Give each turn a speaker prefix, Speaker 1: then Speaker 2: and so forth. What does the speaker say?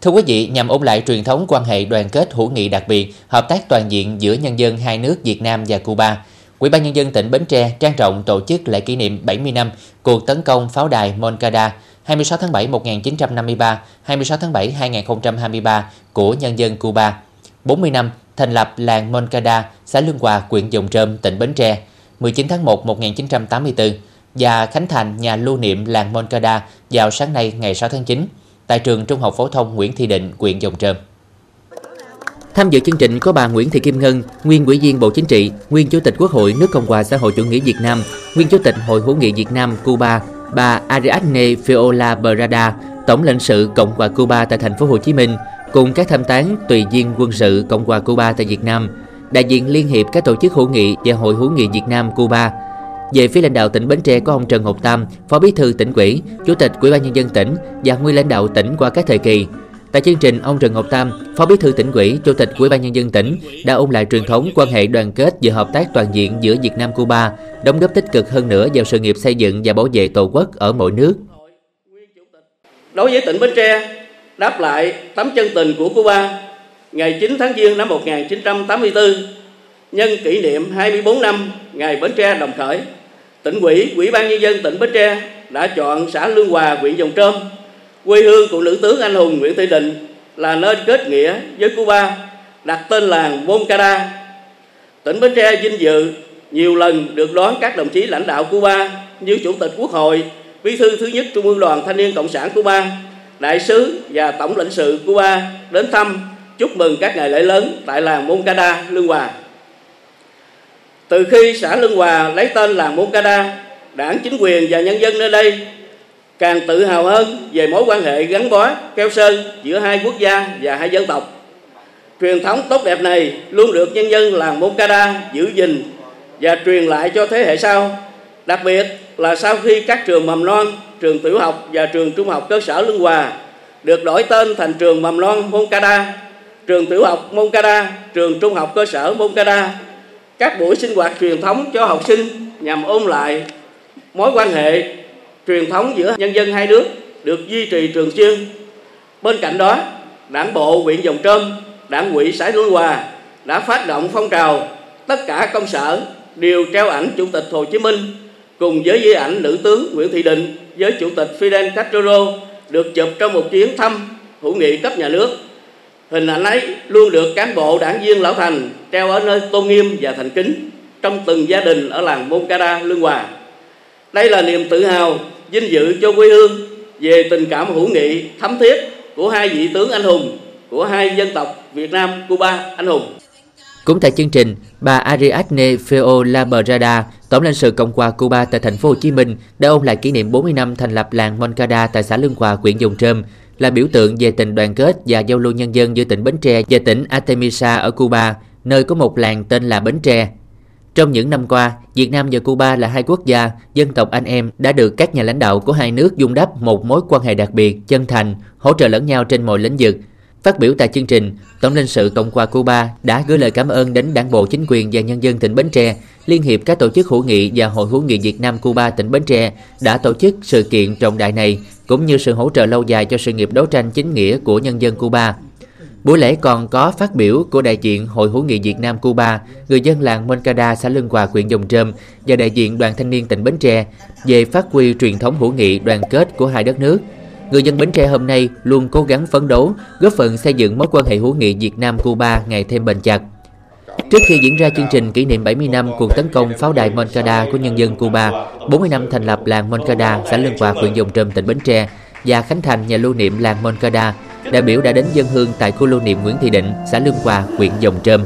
Speaker 1: Thưa quý vị, nhằm ôn lại truyền thống quan hệ đoàn kết hữu nghị đặc biệt, hợp tác toàn diện giữa nhân dân hai nước Việt Nam và Cuba, Ủy ban nhân dân tỉnh Bến Tre trang trọng tổ chức lễ kỷ niệm 70 năm cuộc tấn công pháo đài Moncada 26 tháng 7 1953, 26 tháng 7 2023 của nhân dân Cuba. 40 năm thành lập làng Moncada, xã Lương Hòa, huyện Dòng Trơm, tỉnh Bến Tre, 19 tháng 1 1984 và khánh thành nhà lưu niệm làng Moncada vào sáng nay ngày 6 tháng 9 tại trường Trung học phổ thông Nguyễn Thị Định, huyện Dòng Trơm. Tham dự chương trình có bà Nguyễn Thị Kim Ngân, nguyên Ủy viên Bộ Chính trị, nguyên Chủ tịch Quốc hội nước Cộng hòa xã hội chủ nghĩa Việt Nam, nguyên Chủ tịch Hội hữu nghị Việt Nam Cuba, bà Ariadne Fiola Berada, Tổng lãnh sự Cộng hòa Cuba tại thành phố Hồ Chí Minh, cùng các tham tán tùy viên quân sự Cộng hòa Cuba tại Việt Nam, đại diện Liên hiệp các tổ chức hữu nghị và Hội hữu nghị Việt Nam Cuba. Về phía lãnh đạo tỉnh Bến Tre có ông Trần Ngọc Tam, Phó Bí thư tỉnh ủy, Chủ tịch Ủy ban nhân dân tỉnh và nguyên lãnh đạo tỉnh qua các thời kỳ. Tại chương trình, ông Trần Ngọc Tam, Phó Bí thư tỉnh ủy, Chủ tịch Ủy ban nhân dân tỉnh đã ôn lại truyền thống quan hệ đoàn kết và hợp tác toàn diện giữa Việt Nam Cuba, đóng góp tích cực hơn nữa vào sự nghiệp xây dựng và bảo vệ Tổ quốc ở mỗi nước.
Speaker 2: Đối với tỉnh Bến Tre, đáp lại tấm chân tình của Cuba ngày 9 tháng Giêng năm 1984 nhân kỷ niệm 24 năm ngày Bến Tre đồng khởi tỉnh ủy ủy ban nhân dân tỉnh Bến Tre đã chọn xã Lương Hòa huyện Dòng Trơm quê hương của nữ tướng anh hùng Nguyễn Thị Định là nơi kết nghĩa với Cuba đặt tên làng Moncada tỉnh Bến Tre vinh dự nhiều lần được đón các đồng chí lãnh đạo Cuba như chủ tịch Quốc hội bí thư thứ nhất Trung ương Đoàn Thanh niên Cộng sản Cuba đại sứ và tổng lãnh sự Cuba đến thăm chúc mừng các ngày lễ lớn tại làng Moncada, Lương Hòa. Từ khi xã Lương Hòa lấy tên là Moncada, đảng chính quyền và nhân dân nơi đây càng tự hào hơn về mối quan hệ gắn bó keo sơn giữa hai quốc gia và hai dân tộc. Truyền thống tốt đẹp này luôn được nhân dân làng Moncada giữ gìn và truyền lại cho thế hệ sau, đặc biệt là sau khi các trường mầm non trường tiểu học và trường trung học cơ sở Lương Hòa được đổi tên thành trường mầm non Moncada, trường tiểu học Moncada, trường trung học cơ sở Moncada. Các buổi sinh hoạt truyền thống cho học sinh nhằm ôn lại mối quan hệ truyền thống giữa nhân dân hai nước được duy trì thường xuyên. Bên cạnh đó, Đảng bộ huyện Dòng Trơm, Đảng ủy xã núi Hòa đã phát động phong trào tất cả công sở đều treo ảnh Chủ tịch Hồ Chí Minh cùng với di ảnh nữ tướng Nguyễn Thị Định với Chủ tịch Fidel Castro được chụp trong một chuyến thăm hữu nghị cấp nhà nước. Hình ảnh ấy luôn được cán bộ đảng viên Lão Thành treo ở nơi tôn nghiêm và thành kính trong từng gia đình ở làng Moncada, Lương Hòa. Đây là niềm tự hào, vinh dự cho quê hương về tình cảm hữu nghị thấm thiết của hai vị tướng anh hùng của hai dân tộc Việt Nam, Cuba anh hùng.
Speaker 1: Cũng tại chương trình, bà Ariadne Feo Labrada, Tổng lãnh sự Cộng hòa Cuba tại thành phố Hồ Chí Minh đã ôn lại kỷ niệm 40 năm thành lập làng Moncada tại xã Lương Hòa, huyện Dùng Trơm, là biểu tượng về tình đoàn kết và giao lưu nhân dân giữa tỉnh Bến Tre và tỉnh Artemisa ở Cuba, nơi có một làng tên là Bến Tre. Trong những năm qua, Việt Nam và Cuba là hai quốc gia, dân tộc anh em đã được các nhà lãnh đạo của hai nước dung đắp một mối quan hệ đặc biệt, chân thành, hỗ trợ lẫn nhau trên mọi lĩnh vực, Phát biểu tại chương trình, Tổng lãnh sự Cộng hòa Cuba đã gửi lời cảm ơn đến Đảng bộ chính quyền và nhân dân tỉnh Bến Tre, Liên hiệp các tổ chức hữu nghị và Hội hữu nghị Việt Nam Cuba tỉnh Bến Tre đã tổ chức sự kiện trọng đại này cũng như sự hỗ trợ lâu dài cho sự nghiệp đấu tranh chính nghĩa của nhân dân Cuba. Buổi lễ còn có phát biểu của đại diện Hội hữu nghị Việt Nam Cuba, người dân làng Moncada, xã Lương Hòa, huyện Dòng Trơm và đại diện đoàn thanh niên tỉnh Bến Tre về phát huy truyền thống hữu nghị đoàn kết của hai đất nước người dân Bến Tre hôm nay luôn cố gắng phấn đấu, góp phần xây dựng mối quan hệ hữu nghị Việt Nam-Cuba ngày thêm bền chặt. Trước khi diễn ra chương trình kỷ niệm 70 năm cuộc tấn công pháo đài Moncada của nhân dân Cuba, 40 năm thành lập làng Moncada, xã Lương Hòa, huyện Dòng Trơm, tỉnh Bến Tre và khánh thành nhà lưu niệm làng Moncada, đại biểu đã đến dân hương tại khu lưu niệm Nguyễn Thị Định, xã Lương Hòa, huyện Dòng Trơm.